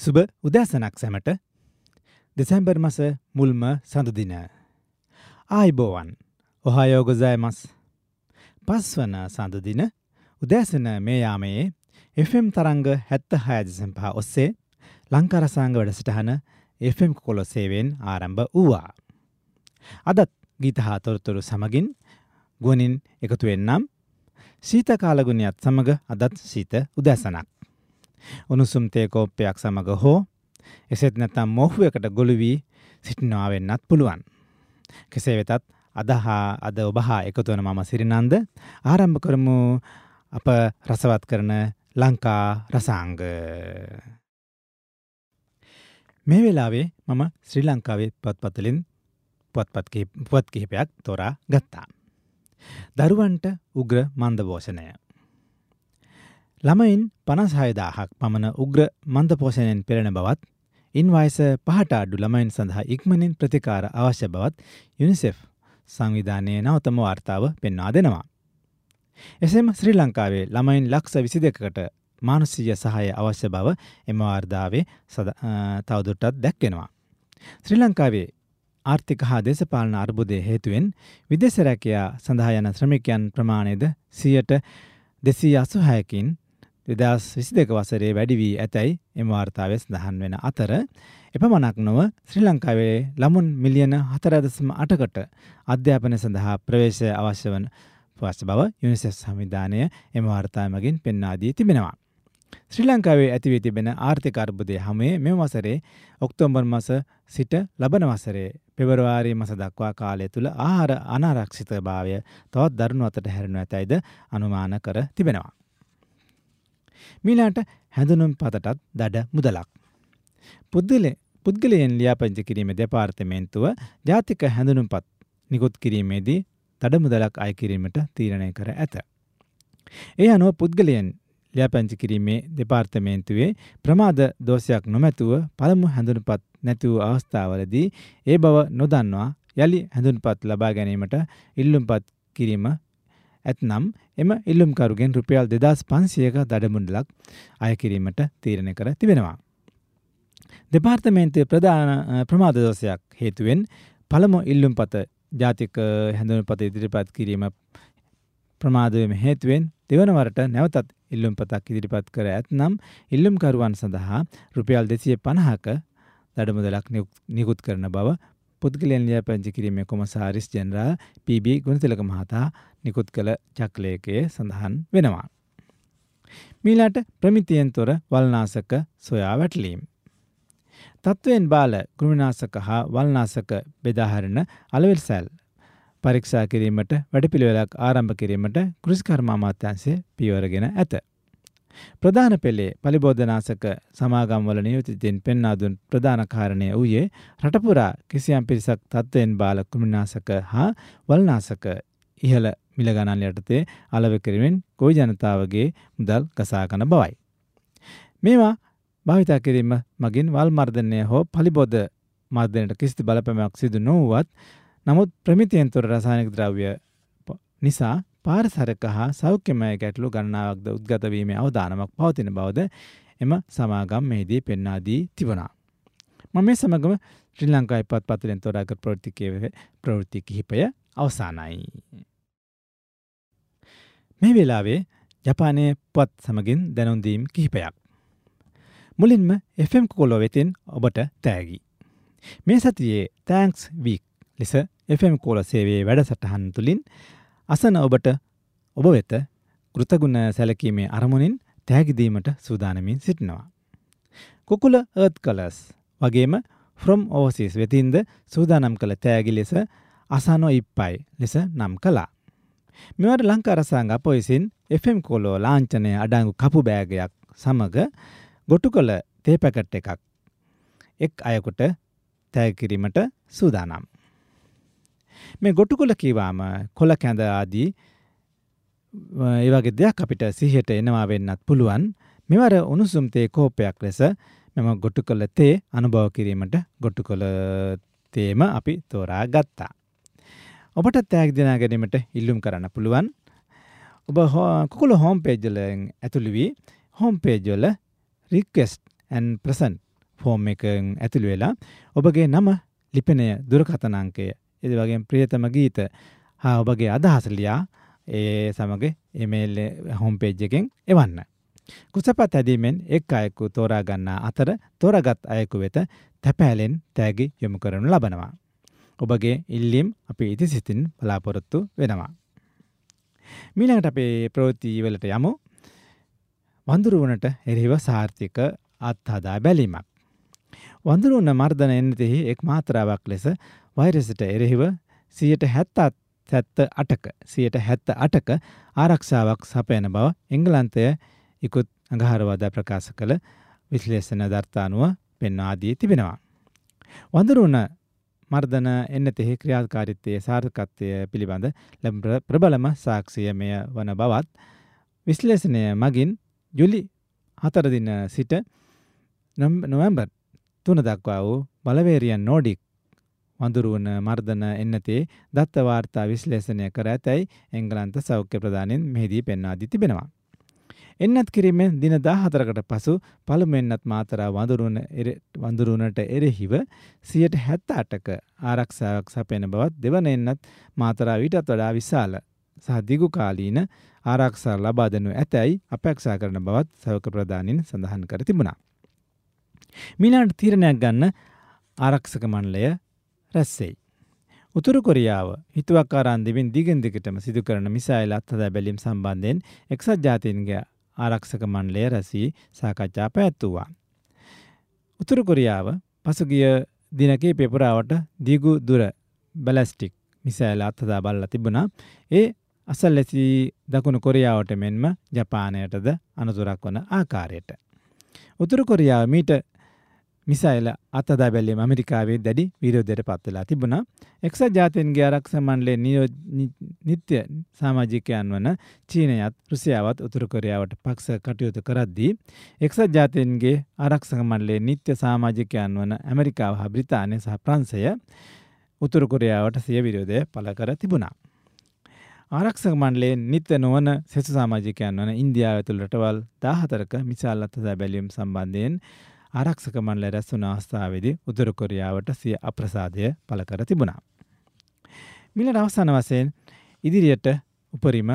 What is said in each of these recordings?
සුබ උදෑසනක් සැමට දෙසැම්බර් මස මුල්ම සඳදින. ආයිබෝවන් ඔහායෝගොසෑමස් පස්වන සඳදින උදෑසන මේ යාමයේ FM තරංග හැත්ත හයදසම් පහ ඔස්සේ ලංකරසාංග වැඩසටහන FM කොලො සේවෙන් ආරම්භ වූවා. අදත් ගීතහා තොරතුරු සමගින් ගුවනින් එකතුවෙන්නම් සීතකාලගුණයත් සමඟ අදත් සීත උදැසනක්. උණුසුම් තේකෝප්පයක් සමඟ හෝ එසෙත් නැතම් මොහුවකට ගොළු වී සිටිනාවෙන්නත් පුළුවන්. කෙසේ වෙතත් අදහා අද ඔබහා එකතුවන මම සිරිනන්ද ආරම්භ කරමු අප රසවත් කරන ලංකා රසාංග. මේ වෙලාවේ මම ශ්‍රී ලංකාවේ පත්පතලින් පුවත්පත් පුවත් කිහිපයක් තොරා ගත්තා. දරුවන්ට උග්‍ර මන්දපෝෂණය. ළමයින් පනස්හයදාහක් පමණ උග්‍ර මන්දපෝෂණයෙන් පෙරෙන බවත් ඉන් වයස පහට අඩු ළමයින් සඳහා ඉක්මනින් ප්‍රතිකාර අවශ්‍ය බවත් යුනිසෙෆ් සංවිධානයේ නවතම වාර්තාව පෙන්වා දෙනවා. එසෙම ශ්‍රී ලංකාවේ ළමයින් ලක්ෂ විසි දෙකට මානුසිය සහය අවශ්‍ය බව එම වාර්ධාවේ තවදුරටත් දැක්වෙනවා. ශ්‍රී ලංකාවේ ආර්ථික හා දේශපාලන අර්බුදය හේතුවෙන් විදෙසරැකයා සඳහා යන ශ්‍රමිකයන් ප්‍රමාණයද සියයට දෙසී අසුහයකින් දෙදස් විසි දෙක වසරේ වැඩි වී ඇතැයි එම වාර්තාවස් දහන් වෙන අතර එපමණක් නොව ශ්‍රී ලංකාවේ ළමුන් මිලියන හතරදසම අටකට අධ්‍යාපනය සඳහා ප්‍රවේශය අවශ්‍ය වන පස්ස බව යුනිසෙස් සමිධානය එම වාර්තාමගින් පෙන්නාදී තිබෙනවා. ශ්‍රී ලංකාවේ ඇතිවී තිබෙන ආර්ථික අර්බුදය හමුවේ මෙම වසරේ ඔක්තෝම්බර් මස සිට ලබන වසරේ පෙබරවාරී මස දක්වා කාලය තුළ ආහාර අනාරක්ෂිත භාවය තවත් දරුණු අතට හැරෙනු ඇතැයිද අනුමාන කර තිබෙනවා. මීලාට හැඳුනුම් පතටත් දඩ මුදලක්. පුද්ගල පුද්ගලයෙන් ලියාපංචි කිරීම දෙපාර්තමේන්තුව ජාතික හැඳුනුම්පත් නිකුත් කිරීමේදී දඩ මුදලක් අය කිරීමට තීරණය කර ඇත. ඒ අනුව පුද්ගලයන් ලියාපැංචි කිරීමේ දෙපාර්තමේන්තුවේ ප්‍රමාද දෝෂයක් නොමැතුව පළමු හැඳුනුපත් නැතිවූ අවස්ථාවලදී ඒ බව නොදන්වා යළි හැඳුන්පත් ලබා ගැනීමට ඉල්ලුම්පත් කිරීම ඇත්නම් එම ඉල්ලුම්කරුගෙන් රුපියල් දෙදස් පන්සියක දඩමුඩලක් අයකිරීමට තීරණය කර තිබෙනවා. දෙපාර්තමේන්තය ප්‍රධාන ප්‍රමාදදෝසයක් හේතුවෙන් පළමු ඉල්ලුම්පත ජාතික හැඳුනුපත ඉදිරිපත් කිරීම ප්‍රමාදවම හේතුවෙන් දෙවනවරට නැවතත් ඉල්ලුම් පතක් ඉදිරිපත් කර ඇත්නම් ඉල්ලුම්කරුවන් සඳහා රුපියල් දෙසිය පණහක දඩමුදලක් නිකුත් කරන බව පුද්ගලයන් ලියාපදිංචි කිරීමේ කොමසාරිස් ජෙනරාල් පීබී ගුණතිලක මහතා නිකුත් කළ චක්ලේකයේ සඳහන් වෙනවා. මීලාට ප්‍රමිතියෙන් තොර වල්නාසක සොයා වැටලීම්. තත්ත්වයෙන් බාල කෘමිනාසක හා වල්නාසක බෙදාහරන අලවෙල් සැල් පරීක්ෂා කිරීමට වැඩපිළිවෙලක් ආරම්භ කිරීමට කෘෂිකර්මාමාත්‍යන්සේ පියවරගෙන ඇත. ප්‍රධාන පෙළේ පලිබෝධනාසක සමාගම්වල නියෝතිතින් පෙන්නාදුන් ප්‍රධාන කාරණය වූයේ රටපුරා කිසියම් පිරිසක් තත්ත්වයෙන් බාල කුමිනාසක හා වල්නාසක ඉහළ මිලගණන් යටතේ අලව කිරීමෙන් කොයි ජනතාවගේ මුදල් ගසාකන බවයි. මේවා භාවිතා කිරීම මගින් වල් මර්ධනය හෝ පලිබෝධ මර්ධනයට කිසිති බලපැමක් සිදු නොවුවත් නමුත් ප්‍රමිතියන්තුර රසායනික ද්‍රව්‍ය නිසා පාරසරක හා සෞඛ්‍යමය ගැටලු ගණනාවක්ද උද්ගතවීමේ අවධානමක් පවතින බවද එම සමාගම් මෙහිදී පෙන්නාදී තිබුණා. මම මේ සමගම ශ්‍රී ලංකායි පත් පතරෙන් තොරාග ප්‍රෘතිකව ප්‍රවෘත්ති කිහිපය අවසානයි. මේ වෙලාවේ ජපානය පත් සමගින් දැනුන්දීම් කිහිපයක්. මුලින්ම FM කොලො වෙතින් ඔබට තෑගි. මේ සතියේ තෑන්ක්ස් වීක් ලෙස FM කෝල සේවේ වැඩසටහන් තුළින් අසන ඔබට ඔබ වෙත කෘතගුණ සැලකීමේ අරමුණින් තෑගිදීමට සූදානමින් සිටිනවා. කුකුල ඒත් කලස් වගේම ෆ්‍රොම් ඕසිස් වෙතින්ද සූදානම් කළ තෑගි ලෙස අසනෝ ඉප්පයි ලෙස නම් කලා. මෙවට ලංකාරසාංග පොයිසින් FM කෝලෝ ලාංචනය අඩංගු කපු බෑගයක් සමග ගොටු කළ තේපැකට් එකක් එක් අයකුට තෑකිරීමට සූදානම්. මේ ගොටුකොල කිවාම කොල කැඳ ආදී ඒවගේ දෙයක් අපිට සිහට එනවා වෙන්නත් පුළුවන් මෙවර උණුසුම්තේ කෝපයක් ලෙස මෙම ගොටු කොල තේ අනුභව කිරීමට ගොටු කොළ තේම අපි තෝරා ගත්තා. ඔබට තෑක් දෙනා ගැනීමට ඉල්ලුම් කරන්න පුළුවන්. ඔබ කුකුල හෝම් පේජ්ජලෙන් ඇතුළි වී හෝම් පේජොල රික්වෙස්ට් ඇන් ප්‍රසන්් ෆෝම් එක ඇතුළු වෙලා ඔබගේ නම ලිපනය දුරකථනංකය එද වගේ ප්‍රියතම ගීත හා ඔබගේ අදහසලියා ඒ සමග එමේල් හොම්පේජ් එකෙන් එවන්න. කුසපත් ඇදීමෙන් එක් අයෙකු තෝරාගන්නා අතර තෝරගත් අයෙකු වෙත තැපෑලෙන් තෑගි යොමු කරනු ලබනවා. ඔබගේ ඉල්ලීම් අපි ඉති සිතින් බලාපොරොත්තු වෙනවා. මීළඟට අපේ ප්‍රෝතිීවලට යමු වඳුරුවනට එරහිව සාර්ථික අත්හදා බැලීමක්. වඳුරුවන්න මර්ධන එන්නතෙහි එක් මාතරාවක් ලෙස වෛරසට එරෙහිව සියට හැත්තත් සැත්ත අටක සියට හැත්ත අටක ආරක්ෂාවක් සපයන බව එංගලන්තය ඉකුත් අඟහරවාද ප්‍රකාශ කළ විශ්ලේෂණ ධර්තානුව පෙන්වාදී තිබෙනවා. වඳරුණ මර්ධන එන්නතෙහි ක්‍රියාකාරිත්තයේ සාර්ථකත්වය පිළිබඳ ප්‍රබලම සාක්ෂිය මෙය වන බවත් විශ්ලේෂණය මගින් ජුලි හතරදින සිට නොවැම්බර් තුන දක්වා වූ බලවේරියන් නෝඩික් වඳුරුවන මර්ධන එන්නතේ දත්ත වාර්තා විශ්ලේෂණය කර ඇතැයි එංගලන්ත සෞඛ්‍ය ප්‍රධානින් මෙහිදී පෙන්වාදී තිබෙනවා. එන්නත් කිරීමෙන් දින දාහතරකට පසු පළමුවෙන්නත් මාතරා වඳුරුණට එරෙහිව සියට හැත්ත අටක ආරක්ෂාවක් සපයන බවත් දෙවන එන්නත් මාතරා විටත් වඩා විශාල සහ දිගු කාලීන ආරක්ෂා ලබා දෙනු ඇතැයි අපේක්ෂා කරන බවත් සවක ප්‍රධානින් සඳහන් කර තිබුණා. මීලාට තීරණයක් ගන්න ආරක්ෂක මණ්ඩලය රැස්සෙයි. උතුරු කොරියාව හිතුවක්කාරන්දිවින් දිගෙන් දිගටම සිදු කරන මිසයිල් අත්හදා බැලීම් සම්බන්ධයෙන් එක්සත් ජාතීන්ගේ ආරක්ෂක මණ්ඩලය රැසී සාකච්ඡා පැවැත්වුවා. උතුරු කොරියාව පසුගිය දිනකේ පෙපුරාවට දිගු දුර බැලස්ටික් මිසයිල් අත්හදා බල්ලා තිබුණා. ඒ අසල් ලැසී දකුණු කොරියාවට මෙන්ම ජපානයටද අනතුරක් වන ආකාරයට. උතුරු කොරියාව මීට මිසයිල අතදා බැලීම ඇමරිකාවේ දැඩි විරෝධයට පත්වෙලා තිබුණා. එක්සත් ජාතීන්ගේ ආරක්ෂ මණ්ඩලේ නිත්‍ය සමාජිකයන් වන චීනයත් රුසියාවත් උතුරු කොරියාවට පක්ෂ කටයුතු කරද්දී එක්සත් ජාතීන්ගේ ආරක්ෂක මණ්ඩලේ නිත්‍ය සමාජිකයන් වන ඇමරිකාව හා බ්‍රිතාන්‍ය සහ ප්‍රංශය උතුරු කොරියාවට සිය විරෝධය පළ කර තිබුණා. ආරක්ෂක මණ්ඩලේ නිත්‍ය නොවන සෙසු සමාජිකයන් වන ඉන්දියාව ඇතුළු රටවල් 14ක මිසාල් අත්දැක බැලීම් සම්බන්ධයෙන් ආරක්ෂක මණ්ඩල රැස්වුණ අවස්ථාවේදී උතුරු කොරියාවට සිය අප්‍රසාදය පළ කර තිබුණා. මිලට අවසාන වශයෙන් ඉදිරියට උපරිම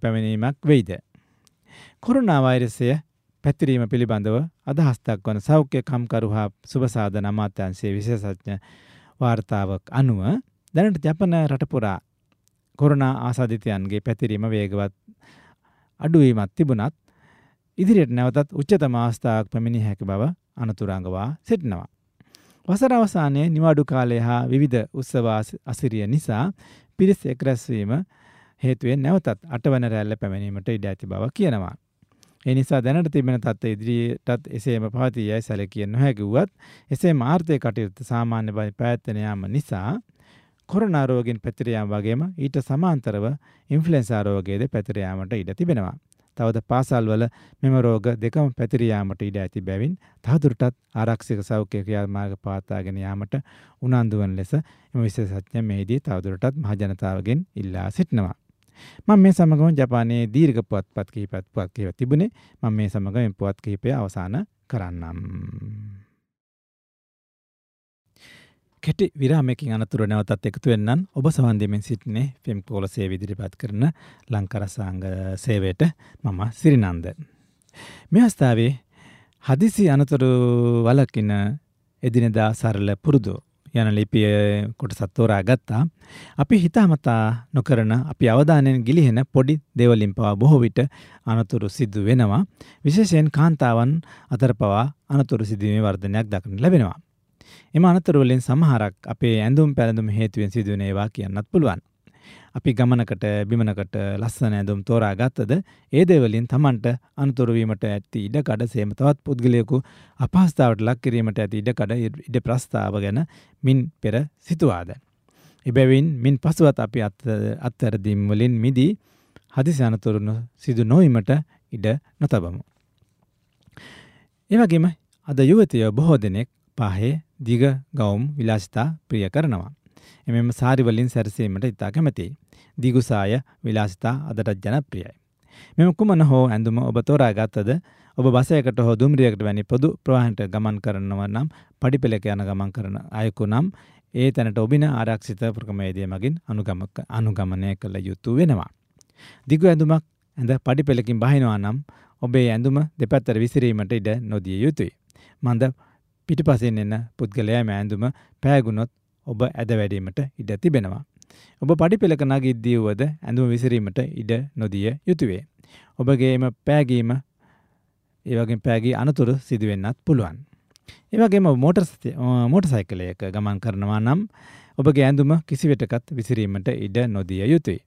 පැමිණීමක් වෙයිද. කොරුණා වෛරසය පැතිරීම පිළිබඳව අදහස් දක්වන සෞඛ්‍ය කම්කරු හා සුභසාධන අමාත්‍යංශයේ විශේෂඥ වාර්තාවක් අනුව දැනට ජපන රටපුරා කොරුණා ආසාධිතයන්ගේ පැතිරීම වේගවත් අඩුවීමත් තිබුණත් ඉදිරියට නැවතත් උච්චතම අවස්ථාවක් පැමිණිය හැකි බව අනතුරංගවා සිටිනවා. වසර අවසානයේ නිවාඩු කාලය හා විවිධ උත්සව අසිරිය නිසා පිරිස් එක්රැස්වීම හේතුවෙන් නැවතත් අටවන රැල්ල පැමිණීමට ඉඩ ඇති බව කියනවා. ඒ නිසා දැනට තිබෙන තත්ත්ව ඉදිරියටත් එසේම පවතී යයි සැලකිය නොහැකි වුවත් එසේ මාර්ථය කටයුතු සාමාන්‍ය බව පැවැත්වෙන යාම නිසා කොරෝනා රෝගින් පැතිර යාම වගේම ඊට සමාන්තරව ඉන්ෆ්ලුවෙන්සා රෝගයේද පැතිර යාමට ඉඩ තිබෙනවා. තවද පාසල්වල මෙම රෝග දෙකම පැතිරියාමට ඉඩ ඇති බැවින් තහදුරටත් ආරක්ෂක සෞඛ්‍ය ක්‍රියාමාර්ග පවත්වාගෙන යාමට උනන්දුවන ලෙස එම විශේෂඥ මෙහිදී තවදුරටත් මහජනතාවගෙන් ඉල්ලා සිටිනවා. මම මේ සමගම ජපානයේ දීර්ඝ පුවත්පත් කිහිපයක් පුවත් කියව තිබුණේ මම මේ සමග මේ පුවත් කිහිපය අවසන් කරන්නම්. කෙටි විරාමයකින් අනතුර නැවතත් එකතු වෙන්නම් ඔබ සවන්දීමෙන් සිටිනේ ෆිල්ම් කෝල සේව ඉදිරිපත් කරන ලංකරසාංග සේවයට මම සිරිනන්ද. මේ අවස්ථාවේ හදිසි අනතුරු වලකින එදිනෙදා සරල පුරුදු යන ලිපිය කොටසත් තෝරා ගත්තා. අපි හිතාමතා නොකරන අපි අවධානයෙන් ගිලිහෙන පොඩි දේවලින් පවා බොහෝ විට අනතුරු සිදු වෙනවා. විශේෂයෙන් කාන්තාවන් අතර පවා අනතුරු සිදුවීමේ වර්ධනයක් දක්නට ලැබෙනවා. එම අනතුරුවලින් සමහරක් අපේ ඇඳුම් පැළඳුම් හේතුවෙන් සිදුවන ඒවා කියන්නත් පුළුවන්. අපි ගමනකට බිමනකට ලස්සන ඇඳුම් තෝරා ගත්තද ඒ දේවලින් තමන්ට අනතුරුවීමට ඇති ඉඩකඩ සේම තවත් පුද්ගලයකු අපහස්ථාවට ලක් කිරීමට ඇති ඉඩකඩ ඉඩ ප්‍රස්ථාව ගැන මින් පෙර සිතුවාද. එබැවින් මින් පසුවත් අපි අත්තරදීම් වලින් මිදී හදිසි අනතුරුණු සිදු නොවීමට ඉඩ නොතබමු. ඒවගේම අද යුවතිය බොහෝ දෙනෙක් පහේ දිග ගවුම් විලාසිතා ප්‍රිය කරනවා. එමෙම සාරිවලින් සැරසීමට ඉතා කැමතියි. දිගුසාය විලාසිතා අදටත් ජනප්‍රියයි. මෙම කුමන හෝ ඇඳුම ඔබ තෝරා ගත්තද ඔබ බසයකට හෝ දුම්රියකට වැනි පොදු ප්‍රවාහනට ගමන් කරනව නම් පඩිපෙළක යන ගමන් කරන අයෙකු නම් ඒ තැනට ඔබින ආරක්ෂිත ප්‍රක්‍රමේදය මගින් අනුගමක අනුගමනය කළ යුතු වෙනවා. දිගු ඇඳුමක් ඇඳ පඩිපෙළකින් බහිනවා නම් ඔබේ ඇඳුම දෙපැත්තර විසිරීමට ඉඩ නොදිය යුතුයි. මන්ද පිටිපසින් එන්න පුද්ගලයා මෑඳුම පෑගුණොත් ඔබ ඇද වැඩීමට ඉඩ තිබෙනවා. ඔබ පඩිපෙළක නගිද්දී වුවද ඇඳුම විසිරීමට ඉඩ නොදිය යුතුවේ. ඔබගේම පෑගීම ඒවගේ පෑගී අනතුරු සිදුවෙන්නත් පුළුවන්. ඒවගේම මෝට සයිකලයක ගමන් කරනවා නම් ඔබගේ ඇඳුම කිසිවෙටකත් විසිරීමට ඉඩ නොදිය යුතුයි.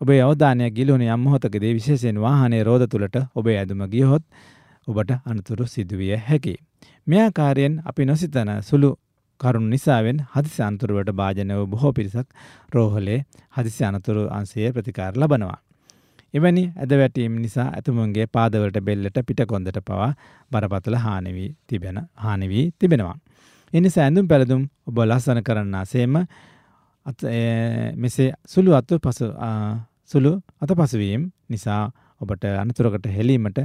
ඔබේ අවධානය ගිලුණ යම් මොහොතකදී විශේෂයෙන් වාහනේ රෝධ තුළට ඔබේ ඇඳුම ගියහොත් ඔබට අනතුරු සිදුවිය හැකි. මෙයාකාරයෙන් අපි නොසිතන සුළු කරුණු නිසාවෙන් හදිසි අනතුරුවට භාජනය වූ බොහෝ පිරිසක් රෝහලේ හදිසි අනතුරු අන්සයේ ප්‍රතිකාර ලබනවා. එවැනි ඇදවැටීම් නිසා ඇතුමුන්ගේ පාදවලට බෙල්ලට පිටකොන්දට පවා බරපතල හානිවී තිබෙන හානිවී තිබෙනවා. එනිසා ඇඳුම් පැළදුම් ඔබ ලස්සන කරන්නා සේම මෙසේ සුළු අත්තු පසු සුළු අත පසුවීම් නිසා ඔබට අනතුරකට හෙලීමට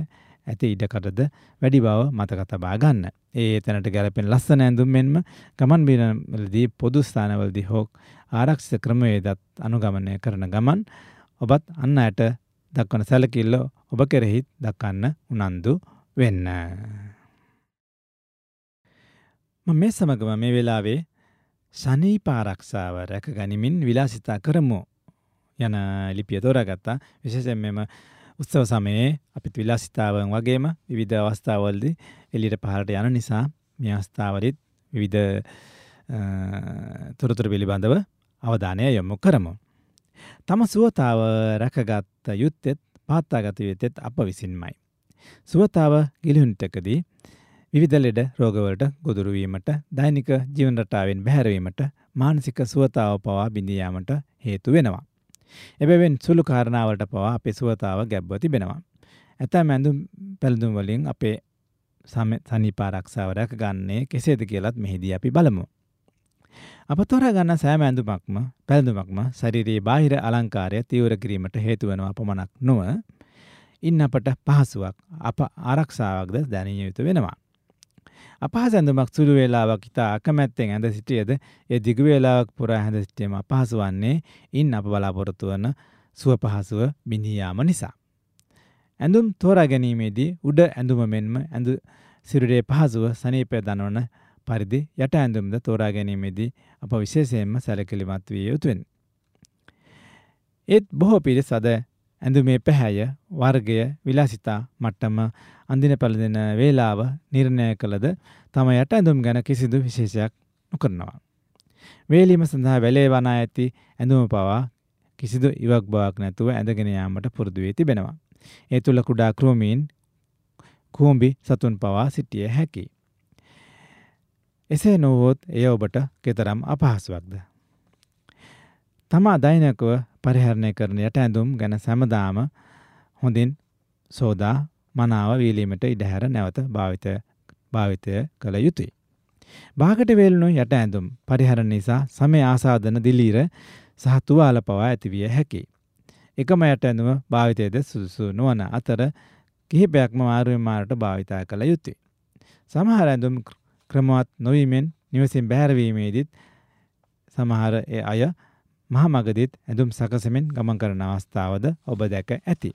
ඇති ඉඩකටද වැඩි බව මතක තබා ගන්න. ඒ තැනට ගැලපෙන ලස්සන ඇඳුම් මෙන්ම ගමන් බිනවලදී පොදු ස්ථානවලදී හෝ ආරක්ෂිත ක්‍රමවේදත් අනුගමනය කරන ගමන් ඔබත් අන්න ඇයට දක්වන සැලකිල්ල ඔබ කෙරෙහිත් දක්කන්න උනන්දු වෙන්න. මේ සමගම මේ වෙලාවේ ශනීපාරක්ෂාව රැක ගනිමින් විලාසිතා කරමු යන ලිපිය තෝරාගත්තා විශේෂයෙන් මෙම උත්සව සමයේ අපිත් විලාසිතාවන් වගේම විවිධ අවස්ථාවල්ද එලිට පහලට යන නිසා මේ අවස්ථාවලිත් විවිධ තොරතුර පිළිබඳව අවධානය යොමු කරමු. තම සුවතාව රැකගත්ත යුත්තෙත් පාත්තාගත යුත්තෙත් අප විසින්මයි. සුවතාව ගිලිහුන්ටකදී විවිධ ලෙඩ රෝගවලට ගොදුරුවීමට දෛනික ජීවනරටාවෙන් බැහැරවීමට මානසික සුවතාව පවා බිඳියාමට හේතු වෙනවා. එබැවෙන් සුළු කාරණාවලට පවා අපේ සුවතාව ගැබ්ව තිබෙනවා. ඇතැම් ඇඳුම් පැළඳුම් වලින් අපේ සනීපාරක්ෂාව රැක ගන්නේ කෙසේද කියලත් මෙහිදී අපි බලමු. අප තොර ගන්න සෑම ඇඳුමක්ම පැළඳුමක්ම ශරීරයේ බාහිර අලංකාරය තීවර කිරීමට හේතුවනවා පමණක් නොව ඉන්න අපට පහසුවක් අප ආරක්ෂාවක්ද දැනිය යුතු වෙනවා. අපහස ඇඳුමක් සුළු වේලාවක් ඉතා අකමැත්තෙන් ඇඳ සිටියද ඒ දිගු වේලාවක් පුරා හැඳ සිටීම අපහසු වන්නේ ඉන් අප බලාපොරොත්තු වන සුව පහසුව බිඳියාම නිසා. ඇඳුම් තෝරා ගැනීමේදී උඩ ඇඳුම මෙන්ම ඇඳු සිරුරේ පහසුව සනීපය දනවන පරිදි යට ඇඳුම්ද තෝරා ගැනීමේදී අප විශේෂයෙන්ම සැලකිලිමත් විය යුතුවෙන්. ඒත් බොහෝ පිරිස් අද ඇඳුමේ පැහැය වර්ගය විලාසිතා මට්ටම අඳින පැළඳෙන වේලාව නිර්ණය කළද තම යට ඇඳුම් ගැන කිසිදු විශේෂයක් නොකරනවා. වේලීම සඳහා වැලේ වනා ඇති ඇඳුම පවා කිසිදු ඉවක් බවක් නැතුව ඇඳගෙන යාමට පුරුදු වී තිබෙනවා. ඒ තුළ කුඩා ක්‍රෝමීන් කූඹි සතුන් පවා සිටිය හැකි. එසේ නොවොත් එය ඔබට කෙතරම් අපහසුවක්ද. තමා දෛනකව පරිහරණය කරන යට ඇඳුම් ගැන සැමදාම හොඳින් සෝදා මනාව වීලීමට ඉඩහැර නැවත භාවිත භාවිතය කළ යුතුයි. භාගට වේලුණු යට ඇඳුම් පරිහරණ නිසා සමය ආසාධන දිලීර සහ තුවාල පවා ඇතිවිය හැකි. එකම යට ඇඳුම භාවිතයද සුදුසු නොවන අතර කිහිපයක්ම මාරුවමාරට භාවිතා කළ යුතුයි. සමහර ඇඳුම් ක්‍රමවත් නොවීමෙන් නිවසින් බැහැරවීමේදීත් සමහර ඒ අය මහමගදිත් ඇඳුම් සකසමෙන් ගමන් කරන අවස්ථාවද ඔබ දැක ඇති.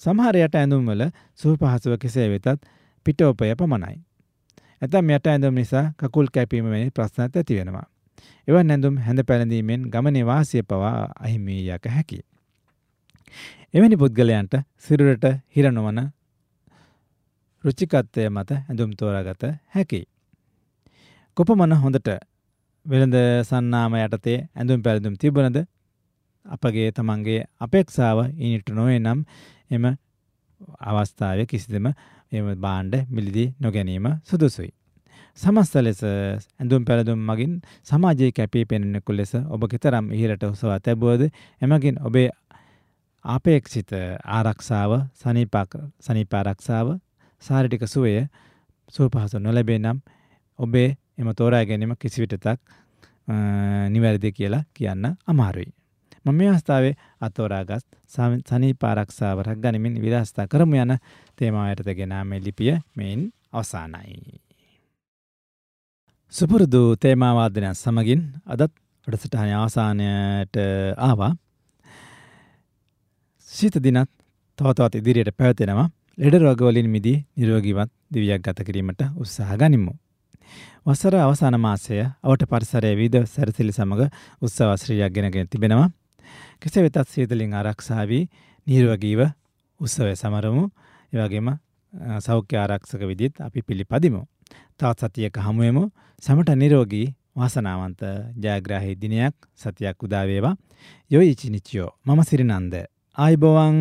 සමහරයට ඇඳුම්වල සූ පහසුව කෙසේ වෙතත් පිටෝපය පමණයි. ඇතම් යට ඇඳුම් නිසා කකුල් කැපීම වැනි ප්‍රශ්නත් ඇති වෙනවා. එවන් ඇඳුම් හැඳ පැළඳීමෙන් ගමනේ වාසිය පවා අහිමීයක හැකි. එවැනි පුද්ගලයන්ට සිරුරට හිරනොවන රුචිකත්වය මත ඇඳුම් තෝරාගත හැකි. කොපමන හොඳට වෙළඳ සන්නාම යටතේ ඇඳුම් පැළඳුම් තිබුණද අපගේ තමන්ගේ අපේක්ෂාව ඉනිට නොවේ නම් එම අවස්ථාව කිසිදම එම බාණ්ඩ මිලිදී නොගැනීම සුදුසුයි. සමස්ත ලෙස ඇඳුම් පැළදුම් මගින් සමාජයේ කැපී පෙනෙනෙකු ලෙස ඔබ කෙතරම් ඉහලට උසවා තැබුවද එමගින් ඔබේ ආපේක්ෂිත ආරක්ෂාව සනීපාරක්ෂාව සාරිටික සුවය සූපහසු නොලැබේ නම් ඔබේ එම තෝරා ගැනීම කිසිවිටතක් නිවැරදි කියලා කියන්න අමාරුයි. මම මේ අවස්ථාවේ අතෝරාගත් සනීප ආරක්ෂාව රැක ගනිමින් විලාසිතා කරමු යන තේමාව යටතේ ගෙනා මේ ලිපිය මෙයින් අවසానයි. සුපුරුදු තේමාවාදනයක් සමගින් අදත් වැඩසටහන අවසානයට ආවා. ශීත දිනත් තවතවත් ඉදිරියට පැවතෙනවා. ලෙඩ රෝගවලින් මිදී නිරෝගීවත් දිවියක් ගත කිරීමට උත්සාහ ගනිමු. වසර අවසාන මාසය අවට පරිසරය විවිධ සැරසිලි සමග උත්සව ශ්‍රීයක් ගෙනගෙන තිබෙනවා. කෙසේ වෙතත් සීතලින් ආරක්ෂා වී නිරෝගීව උත්සවය සමරමු. ඒ වගේම සෞඛ්‍ය ආරක්ෂක විදිහත් අපි පිළිපදිමු. තවත් සතියක හමුවෙමු. සමට නිරෝගී වාසනාවන්ත ජයග්‍රාහී දිනයක් සතියක් උදා වේවා. යොයි ඉචිනිචියෝ මම සිරිනන්ද. ආයිබෝවන්